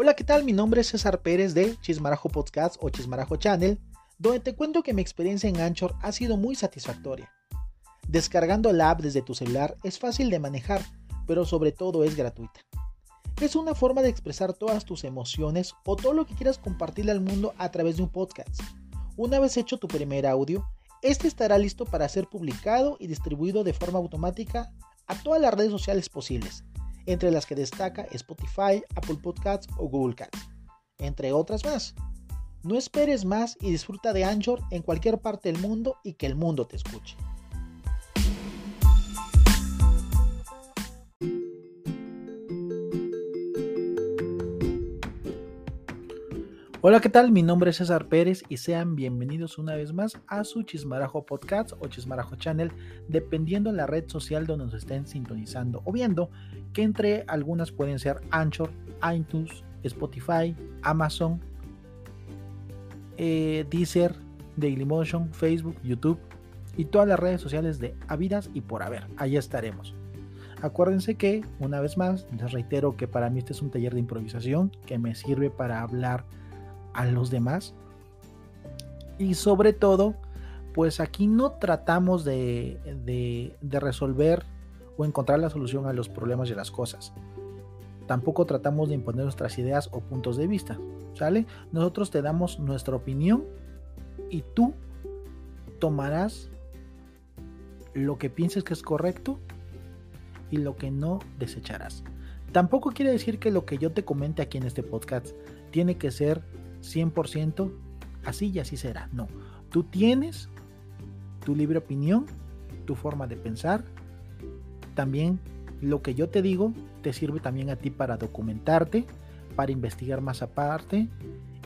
Hola, ¿qué tal? Mi nombre es César Pérez de Chismarajo Podcast o Chismarajo Channel, donde te cuento que mi experiencia en Anchor ha sido muy satisfactoria. Descargando la app desde tu celular es fácil de manejar, pero sobre todo es gratuita. Es una forma de expresar todas tus emociones o todo lo que quieras compartirle al mundo a través de un podcast. Una vez hecho tu primer audio, este estará listo para ser publicado y distribuido de forma automática a todas las redes sociales posibles, entre las que destaca Spotify, Apple Podcasts o Google Cats, entre otras más. No esperes más y disfruta de Anchor en cualquier parte del mundo y que el mundo te escuche. Hola, ¿qué tal? Mi nombre es César Pérez y sean bienvenidos una vez más a su Chismarajo Podcast o Chismarajo Channel, dependiendo de la red social donde nos estén sintonizando o viendo, que entre algunas pueden ser Anchor, iTunes, Spotify, Amazon, eh, Deezer, Dailymotion, Facebook, YouTube y todas las redes sociales de Avidas y por haber. Ahí estaremos. Acuérdense que, una vez más, les reitero que para mí este es un taller de improvisación que me sirve para hablar a los demás. Y sobre todo, pues aquí no tratamos de, de, resolver o encontrar la solución a los problemas de las cosas. Tampoco tratamos de imponer nuestras ideas o puntos de vista. ¿Sale? Nosotros te damos nuestra opinión y tú tomarás lo que pienses que es correcto y lo que no desecharás. Tampoco quiere decir que lo que yo te comente aquí en este podcast tiene que ser 100% así y así será. No, tú tienes tu libre opinión, tu forma de pensar. También lo que yo te digo te sirve también a ti para documentarte, para investigar más aparte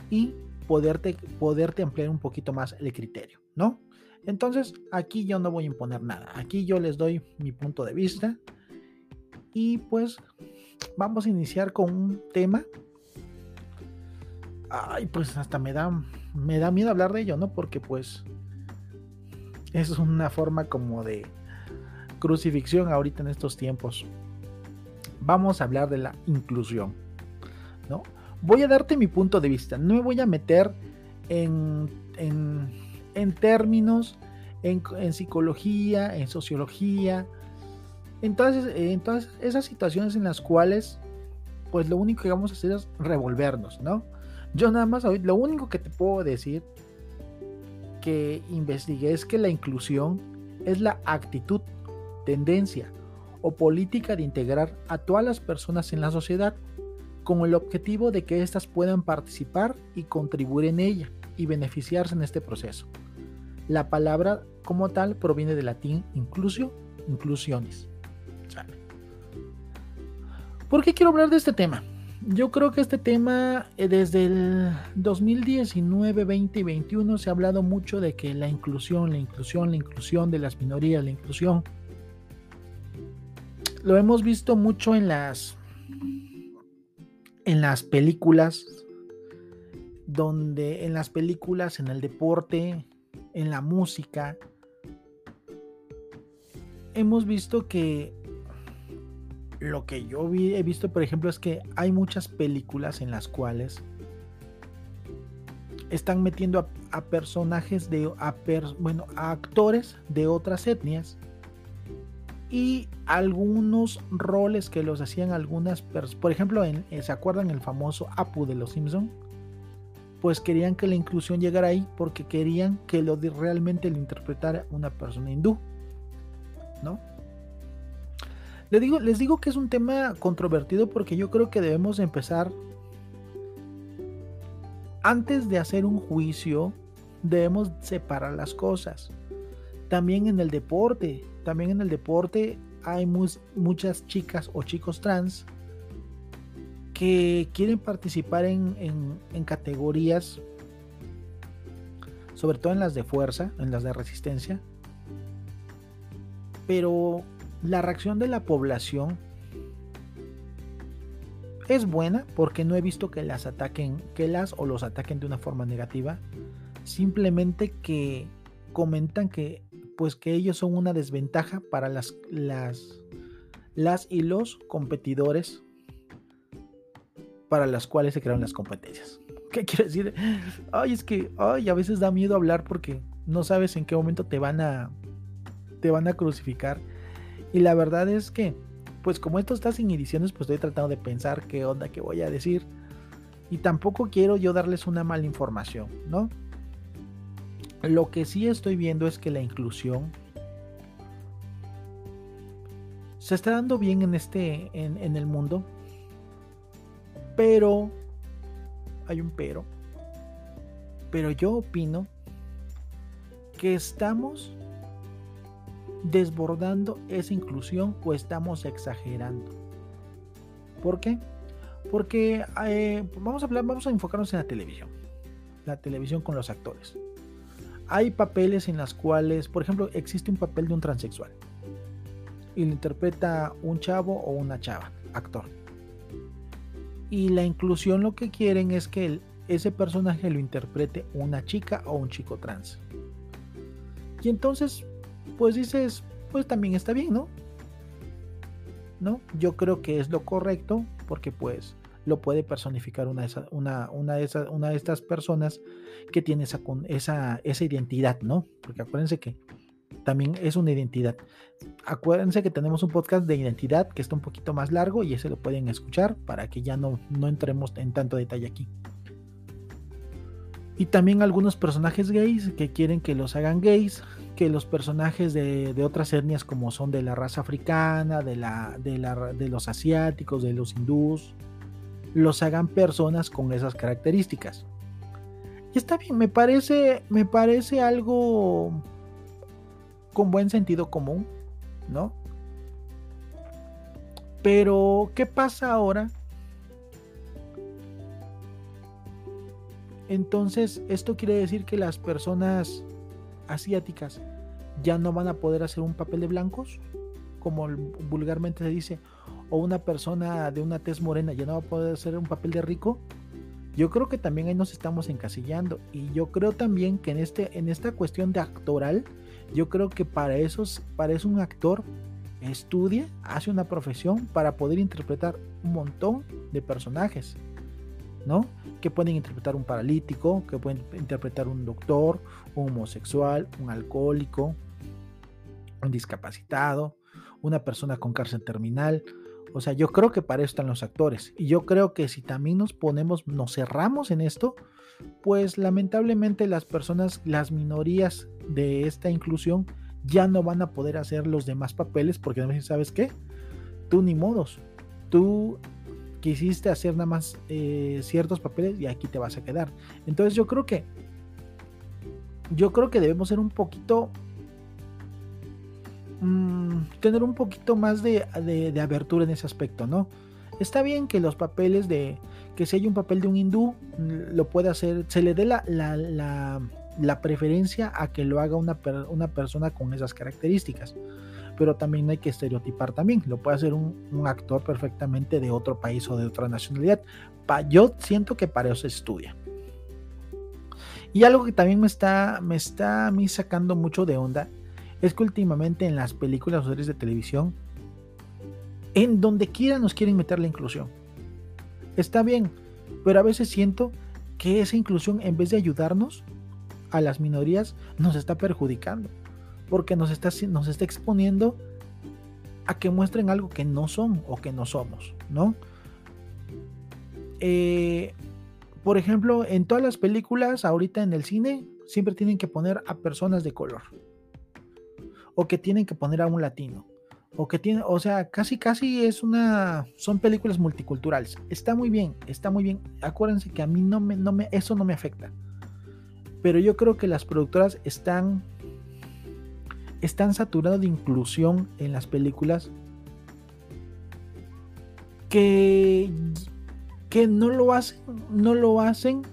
y poderte, poderte ampliar un poquito más el criterio, ¿no? Entonces aquí yo no voy a imponer nada. Aquí yo les doy mi punto de vista. Y pues vamos a iniciar con un tema ay, pues hasta me da, me da miedo hablar de ello, ¿no? Porque pues es una forma como de crucifixión ahorita en estos tiempos. Vamos a hablar de la inclusión, ¿no? Voy a darte mi punto de vista, no me voy a meter en, en, términos, en, en, psicología, en sociología, entonces, en todas esas situaciones en las cuales pues lo único que vamos a hacer es revolvernos, ¿no? Yo nada más, lo único que te puedo decir que investigué es que la inclusión es la actitud, tendencia o política de integrar a todas las personas en la sociedad con el objetivo de que éstas puedan participar y contribuir en ella y beneficiarse en este proceso. La palabra como tal proviene del latín inclusio, inclusiones. ¿Por qué quiero hablar de este tema? Yo creo que este tema eh, desde el 2019, 20 y 21 se ha hablado mucho de que la inclusión, la inclusión, la inclusión de las minorías, la inclusión. Lo hemos visto mucho en las en las películas donde en las películas, en el deporte, en la música hemos visto que lo que yo he visto, por ejemplo, es que hay muchas películas en las cuales están metiendo a, personajes de bueno, actores de otras etnias y algunos roles que los hacían algunas personas. Por ejemplo, en, ¿se acuerdan el famoso Apu de los Simpson? Pues querían que la inclusión llegara ahí porque querían que lo realmente lo interpretara una persona hindú, ¿no? Les digo, que es un tema controvertido porque yo creo que debemos empezar antes de hacer un juicio, debemos separar las cosas. También en el deporte, también en el deporte hay muchas chicas o chicos trans que quieren participar en categorías, sobre todo en las de fuerza, en las de resistencia, pero la reacción de la población es buena porque no he visto que las ataquen, que las o los ataquen de una forma negativa. Simplemente que comentan que pues que ellos son una desventaja para las las las y los competidores para las cuales se crearon las competencias. ¿Qué quiere decir? Ay, es que ay, a veces da miedo hablar porque no sabes en qué momento te van a te van a crucificar. Y la verdad es que pues como esto está sin ediciones, pues estoy tratando de pensar qué onda que voy a decir. Y tampoco quiero yo darles una mala información, ¿no? Lo que sí estoy viendo es que la inclusión se está dando bien en este en, en el mundo pero hay un pero pero yo opino que estamos desbordando esa inclusión o estamos exagerando ¿por qué? porque eh, vamos a hablar vamos a enfocarnos en la televisión la televisión con los actores hay papeles en las cuales por ejemplo existe un papel de un transexual y lo interpreta un chavo o una chava, actor. Y la inclusión lo que quieren es que ese personaje lo interprete una chica o un chico trans. Y entonces, pues dices, pues también está bien, ¿no? ¿No? Yo creo que es lo correcto porque pues lo puede personificar una de, una, una de, esas, una de estas personas que tiene esa, esa, esa identidad, ¿no? Porque acuérdense que también es una identidad. Acuérdense que tenemos un podcast de identidad que está un poquito más largo y ese lo pueden escuchar para que ya no, no entremos en tanto detalle aquí. Y también algunos personajes gays que quieren que los hagan gays, que los personajes de, otras etnias como son de la raza africana, de, de, la, de los asiáticos, de los hindús, los hagan personas con esas características. Y está bien, me parece, me parece algo con buen sentido común, ¿no? Pero, ¿qué pasa ahora? Entonces, esto quiere decir que las personas asiáticas ya no van a poder hacer un papel de blancos, como vulgarmente se dice, o una persona de una tez morena ya no va a poder hacer un papel de rico. Yo creo que también ahí nos estamos encasillando y yo creo también que en este en esta cuestión de actoral yo creo que para eso, para eso un actor estudia, hace una profesión para poder interpretar un montón de personajes, ¿no? Que pueden interpretar un paralítico, que pueden interpretar un doctor, un homosexual, un alcohólico, un discapacitado, una persona con cárcel terminal. O sea, yo creo que para eso están los actores. Y yo creo que si también nos ponemos, nos cerramos en esto, pues lamentablemente las personas, las minorías de esta inclusión ya no van a poder hacer los demás papeles porque sabes qué, tú ni modos, tú quisiste hacer nada más eh, ciertos papeles y aquí te vas a quedar. Entonces yo creo que yo creo que debemos ser un poquito mm, tener un poquito más de, de, abertura en ese aspecto, ¿no? Está bien que los papeles de que si hay un papel de un hindú lo puede hacer, se le dé la, la la preferencia a que lo haga una, una persona con esas características. Pero también hay que estereotipar también. Lo puede hacer un, actor perfectamente de otro país o de otra nacionalidad. yo siento que para eso se estudia. Y algo que también me está, me está a mí sacando mucho de onda es que últimamente en las películas o series de televisión, en donde quiera nos quieren meter la inclusión. Está bien, pero a veces siento que esa inclusión en vez de ayudarnos, a las minorías nos está perjudicando, porque nos está, nos está exponiendo a que muestren algo que no son o que no somos, ¿no? Eh, por ejemplo, en todas las películas, ahorita en el cine, siempre tienen que poner a personas de color. O que tienen que poner a un latino. O que tiene, o sea, casi casi es una. Son películas multiculturales. Está muy bien, está muy bien. Acuérdense que a mí no me, no me, eso no me afecta. Pero yo creo que las productoras están, están saturadas de inclusión en las películas que, que no lo hacen, no lo hacen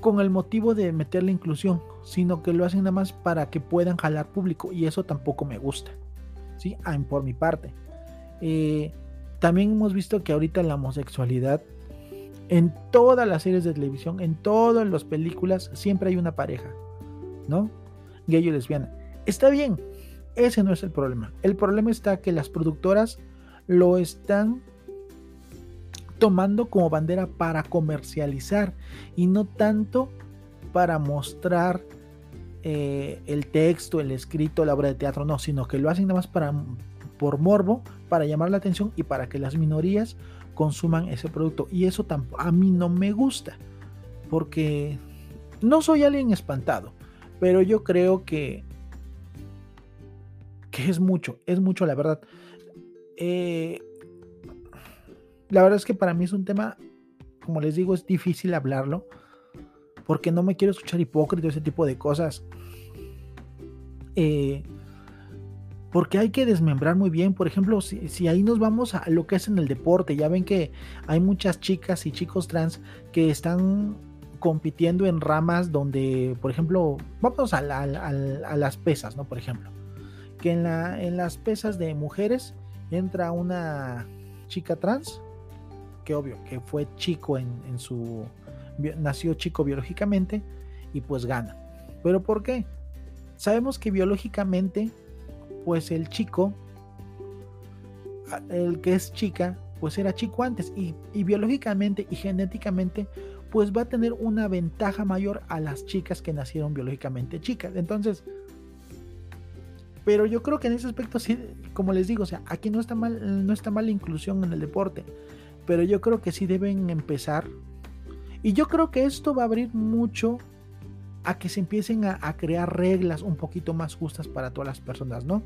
con el motivo de meter la inclusión, sino que lo hacen nada más para que puedan jalar público y eso tampoco me gusta, ¿sí? Ah, por mi parte. Eh, también hemos visto que ahorita la homosexualidad en todas las series de televisión, en todas las películas, siempre hay una pareja, ¿no? Gay y lesbiana. Está bien, ese no es el problema. El problema está que las productoras lo están tomando como bandera para comercializar y no tanto para mostrar eh, el texto, el escrito, la obra de teatro, no, sino que lo hacen nada más para, por morbo, para llamar la atención y para que las minorías consuman ese producto. Y eso a mí no me gusta, porque no soy alguien espantado, pero yo creo que, que es mucho, es mucho la verdad. Eh, la verdad es que para mí es un tema, como les digo, es difícil hablarlo, porque no me quiero escuchar hipócrita, ese tipo de cosas. Eh, porque hay que desmembrar muy bien. Por ejemplo, si, ahí nos vamos a lo que es en el deporte, ya ven que hay muchas chicas y chicos trans que están compitiendo en ramas donde, por ejemplo, vamos a, las pesas, ¿no? Por ejemplo, que en, la, en las pesas de mujeres entra una chica trans, que obvio, que fue chico en, en su, nació chico biológicamente y pues gana. ¿Pero por qué? Sabemos que biológicamente pues el chico, el que es chica, pues era chico antes y, biológicamente y genéticamente pues va a tener una ventaja mayor a las chicas que nacieron biológicamente chicas. Entonces, pero yo creo que en ese aspecto sí, como les digo, o sea, aquí no está mal, no está mal la inclusión en el deporte, pero yo creo que sí deben empezar. Y yo creo que esto va a abrir mucho a que se empiecen a, crear reglas un poquito más justas para todas las personas, ¿no?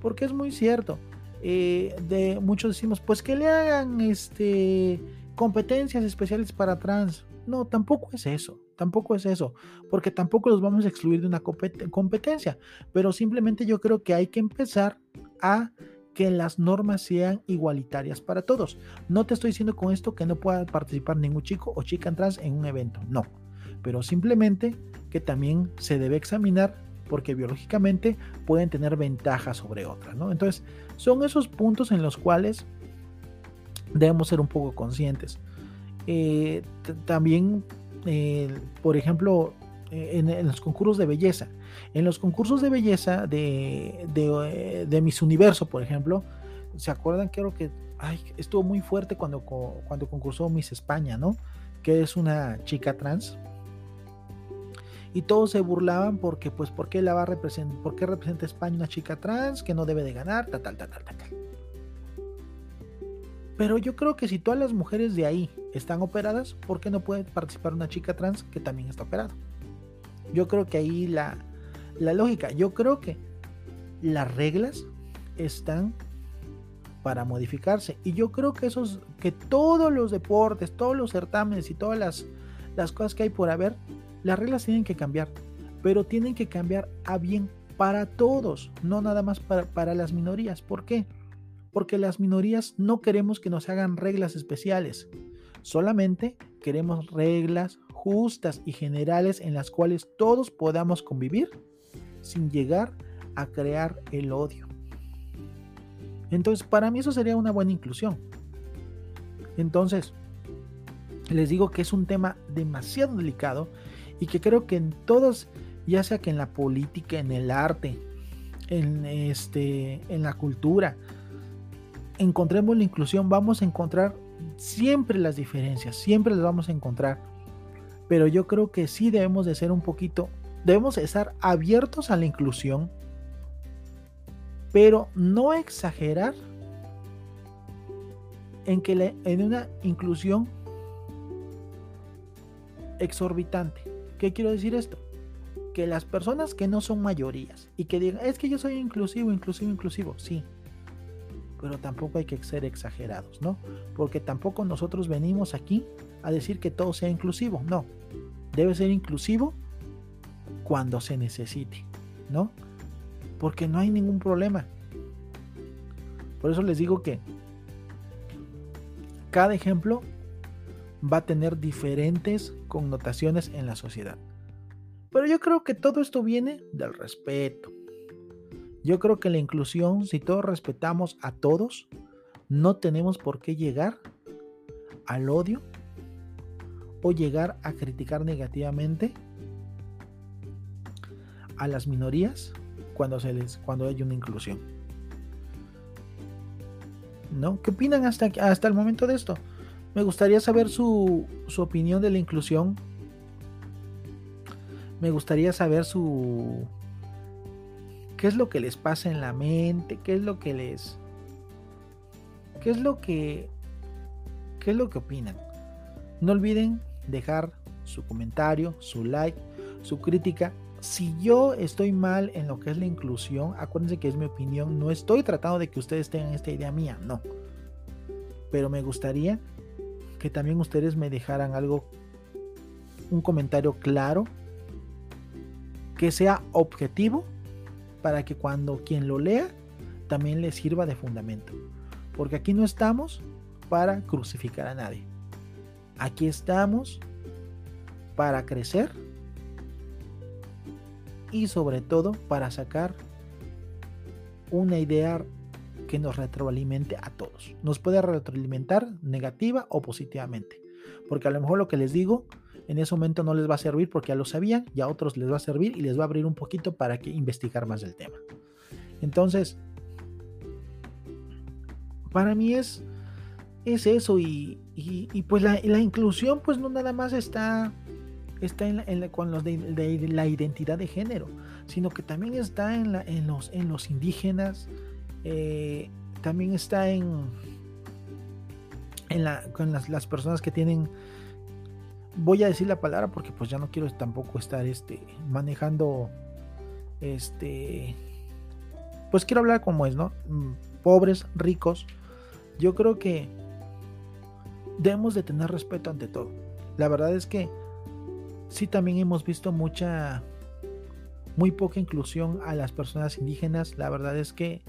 Porque es muy cierto. Eh, de muchos decimos, pues que le hagan este competencias especiales para trans. No, tampoco es eso, tampoco es eso, porque tampoco los vamos a excluir de una competencia, pero simplemente yo creo que hay que empezar a que las normas sean igualitarias para todos. No te estoy diciendo con esto que no pueda participar ningún chico o chica trans en un evento, no, pero simplemente que también se debe examinar porque biológicamente pueden tener ventajas sobre otras, ¿no? Entonces, son esos puntos en los cuales debemos ser un poco conscientes. Eh, también, eh, por ejemplo, eh, en, los concursos de belleza. En los concursos de belleza de, de, Miss Universo, por ejemplo, ¿se acuerdan? Creo que estuvo muy fuerte cuando, cuando concursó Miss España, ¿no? Que es una chica trans y todos se burlaban porque, pues, ¿por qué la va a representar? ¿Por qué representa España una chica trans que no debe de ganar? Tal, tal, tal, tal, tal. Pero yo creo que si todas las mujeres de ahí están operadas, ¿por qué no puede participar una chica trans que también está operada? Yo creo que ahí la, la lógica, yo creo que las reglas están para modificarse. Y yo creo que esos, que todos los deportes, todos los certámenes y todas las, las cosas que hay por haber las reglas tienen que cambiar, pero tienen que cambiar a bien para todos, no nada más para, las minorías. ¿Por qué? Porque las minorías no queremos que nos hagan reglas especiales, solamente queremos reglas justas y generales en las cuales todos podamos convivir sin llegar a crear el odio. Entonces, para mí eso sería una buena inclusión. Entonces, les digo que es un tema demasiado delicado y que creo que en todos, ya sea que en la política, en el arte, en, este, en la cultura, encontremos la inclusión, vamos a encontrar siempre las diferencias, siempre las vamos a encontrar. Pero yo creo que sí debemos de ser un poquito, debemos estar abiertos a la inclusión, pero no exagerar en que en una inclusión exorbitante. ¿Qué quiero decir esto? Que las personas que no son mayorías y que digan, es que yo soy inclusivo, inclusivo, inclusivo, sí. Pero tampoco hay que ser exagerados, ¿no? Porque tampoco nosotros venimos aquí a decir que todo sea inclusivo, no. Debe ser inclusivo cuando se necesite, ¿no? Porque no hay ningún problema. Por eso les digo que cada ejemplo va a tener diferentes connotaciones en la sociedad. Pero yo creo que todo esto viene del respeto. Yo creo que la inclusión, si todos respetamos a todos, no tenemos por qué llegar al odio o llegar a criticar negativamente a las minorías cuando se les cuando hay una inclusión. ¿No? ¿Qué opinan hasta, hasta el momento de esto? Me gustaría saber su, su opinión de la inclusión. Me gustaría saber su... ¿Qué es lo que les pasa en la mente? ¿Qué es lo que les... ¿Qué es lo que... ¿Qué es lo que opinan? No olviden dejar su comentario, su like, su crítica. Si yo estoy mal en lo que es la inclusión, acuérdense que es mi opinión. No estoy tratando de que ustedes tengan esta idea mía, no. Pero me gustaría que también ustedes me dejaran algo, un comentario claro, que sea objetivo, para que cuando quien lo lea también le sirva de fundamento. Porque aquí no estamos para crucificar a nadie. Aquí estamos para crecer y sobre todo para sacar una idea que nos retroalimente a todos. Nos puede retroalimentar negativa o positivamente. Porque a lo mejor lo que les digo en ese momento no les va a servir porque ya lo sabían y a otros les va a servir y les va a abrir un poquito para que investigar más del tema. Entonces, para mí es, es eso y, pues la, inclusión pues no nada más está, está en, con los de, la identidad de género, sino que también está en, los, en los indígenas, eh, también está en, en la, con las, personas que tienen voy a decir la palabra porque pues ya no quiero tampoco estar este manejando este pues quiero hablar como es no mm, pobres ricos. Yo creo que debemos de tener respeto ante todo. La verdad es que sí también hemos visto mucha muy poca inclusión a las personas indígenas. La verdad es que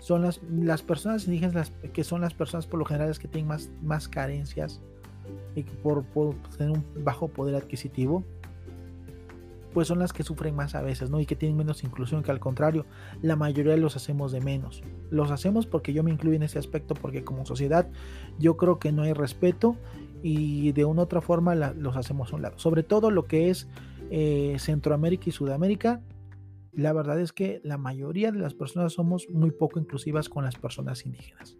son las, las personas indígenas que son las personas por lo general que tienen más, más carencias y por, tener un bajo poder adquisitivo, pues son las que sufren más a veces, ¿no? Y que tienen menos inclusión, que al contrario, la mayoría los hacemos de menos. Los hacemos porque yo me incluyo en ese aspecto, porque como sociedad yo creo que no hay respeto y de una u otra forma los hacemos a un lado. Sobre todo lo que es eh, Centroamérica y Sudamérica, la verdad es que la mayoría de las personas somos muy poco inclusivas con las personas indígenas.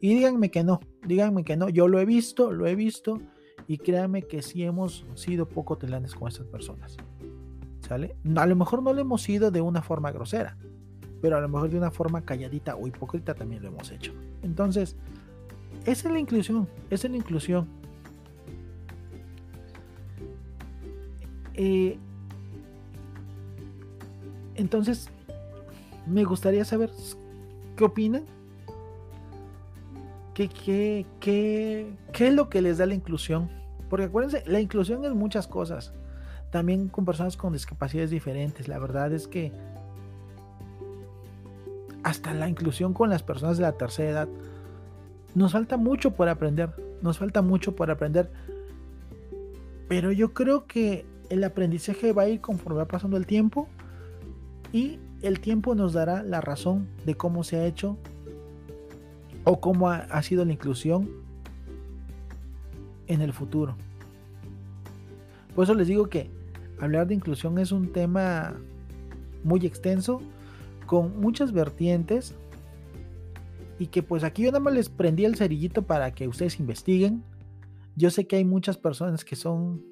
Y díganme que no, díganme que no, yo lo he visto, lo he visto y créanme que sí hemos sido poco telantes con estas personas. ¿Sale? A lo mejor no lo hemos sido de una forma grosera, pero a lo mejor de una forma calladita o hipócrita también lo hemos hecho. Entonces, esa es la inclusión, esa es la inclusión. Eh, entonces, me gustaría saber qué opinan. ¿Qué, qué, qué, qué es lo que les da la inclusión? Porque acuérdense, la inclusión es muchas cosas. También con personas con discapacidades diferentes. La verdad es que hasta la inclusión con las personas de la tercera edad. Nos falta mucho por aprender. Nos falta mucho por aprender. Pero yo creo que el aprendizaje va a ir conforme va pasando el tiempo y el tiempo nos dará la razón de cómo se ha hecho o cómo ha, sido la inclusión en el futuro. Por eso les digo que hablar de inclusión es un tema muy extenso, con muchas vertientes, y que pues aquí yo nada más les prendí el cerillito para que ustedes investiguen. Yo sé que hay muchas personas que son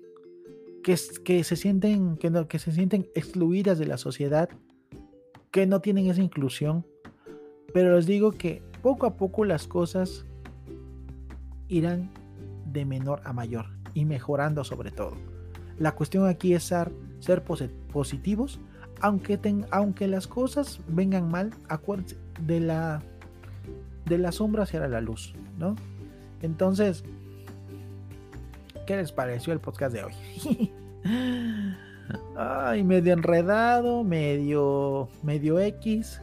que, que se sienten que, no, que se sienten excluidas de la sociedad que no tienen esa inclusión. Pero les digo que poco a poco las cosas irán de menor a mayor y mejorando sobre todo. La cuestión aquí es ser, positivos, aunque, aunque las cosas vengan mal, acuérdense de la, de la sombra hacia la luz, ¿no? Entonces, ¿qué les pareció el podcast de hoy? Ay, medio enredado, medio, medio X.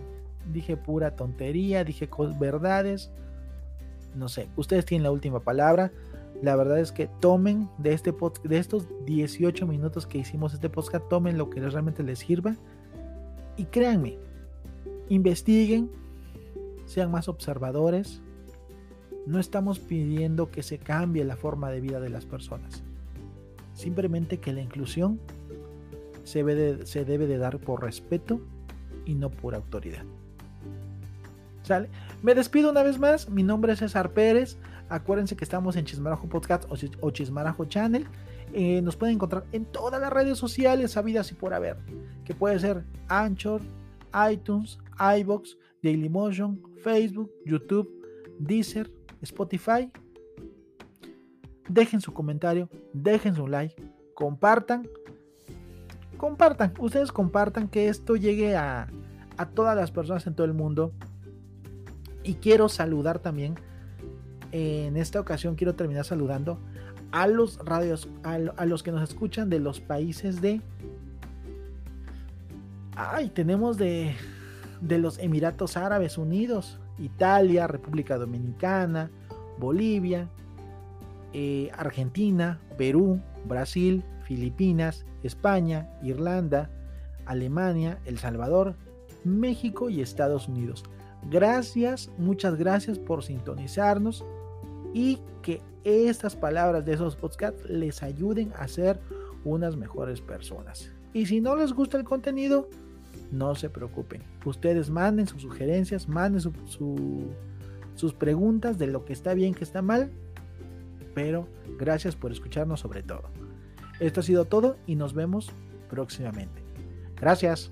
Dije pura tontería, dije verdades. No sé, ustedes tienen la última palabra. La verdad es que tomen de, este de estos 18 minutos que hicimos este podcast, tomen lo que realmente les sirva. Y créanme, investiguen, sean más observadores. No estamos pidiendo que se cambie la forma de vida de las personas. Simplemente que la inclusión se debe, de, dar por respeto y no por autoridad. ¿Sale? Me despido una vez más. Mi nombre es César Pérez. Acuérdense que estamos en Chismarajo Podcast o Chismarajo Channel. Eh, nos pueden encontrar en todas las redes sociales sabidas y por haber, que puede ser Anchor, iTunes, iBox, Dailymotion, Facebook, YouTube, Deezer, Spotify. Dejen su comentario, dejen su like, compartan, compartan, ustedes compartan que esto llegue a, a todas las personas en todo el mundo. Y quiero saludar también, en esta ocasión quiero terminar saludando a los radios, a, los que nos escuchan de los países de... Ay, tenemos de, de los Emiratos Árabes Unidos, Italia, República Dominicana, Bolivia, eh, Argentina, Perú, Brasil, Filipinas, España, Irlanda, Alemania, El Salvador, México y Estados Unidos. Gracias, muchas gracias por sintonizarnos y que estas palabras de esos podcasts les ayuden a ser unas mejores personas. Y si no les gusta el contenido, no se preocupen. Ustedes manden sus sugerencias, manden sus preguntas de lo que está bien, que está mal. Pero gracias por escucharnos sobre todo. Esto ha sido todo y nos vemos próximamente. Gracias.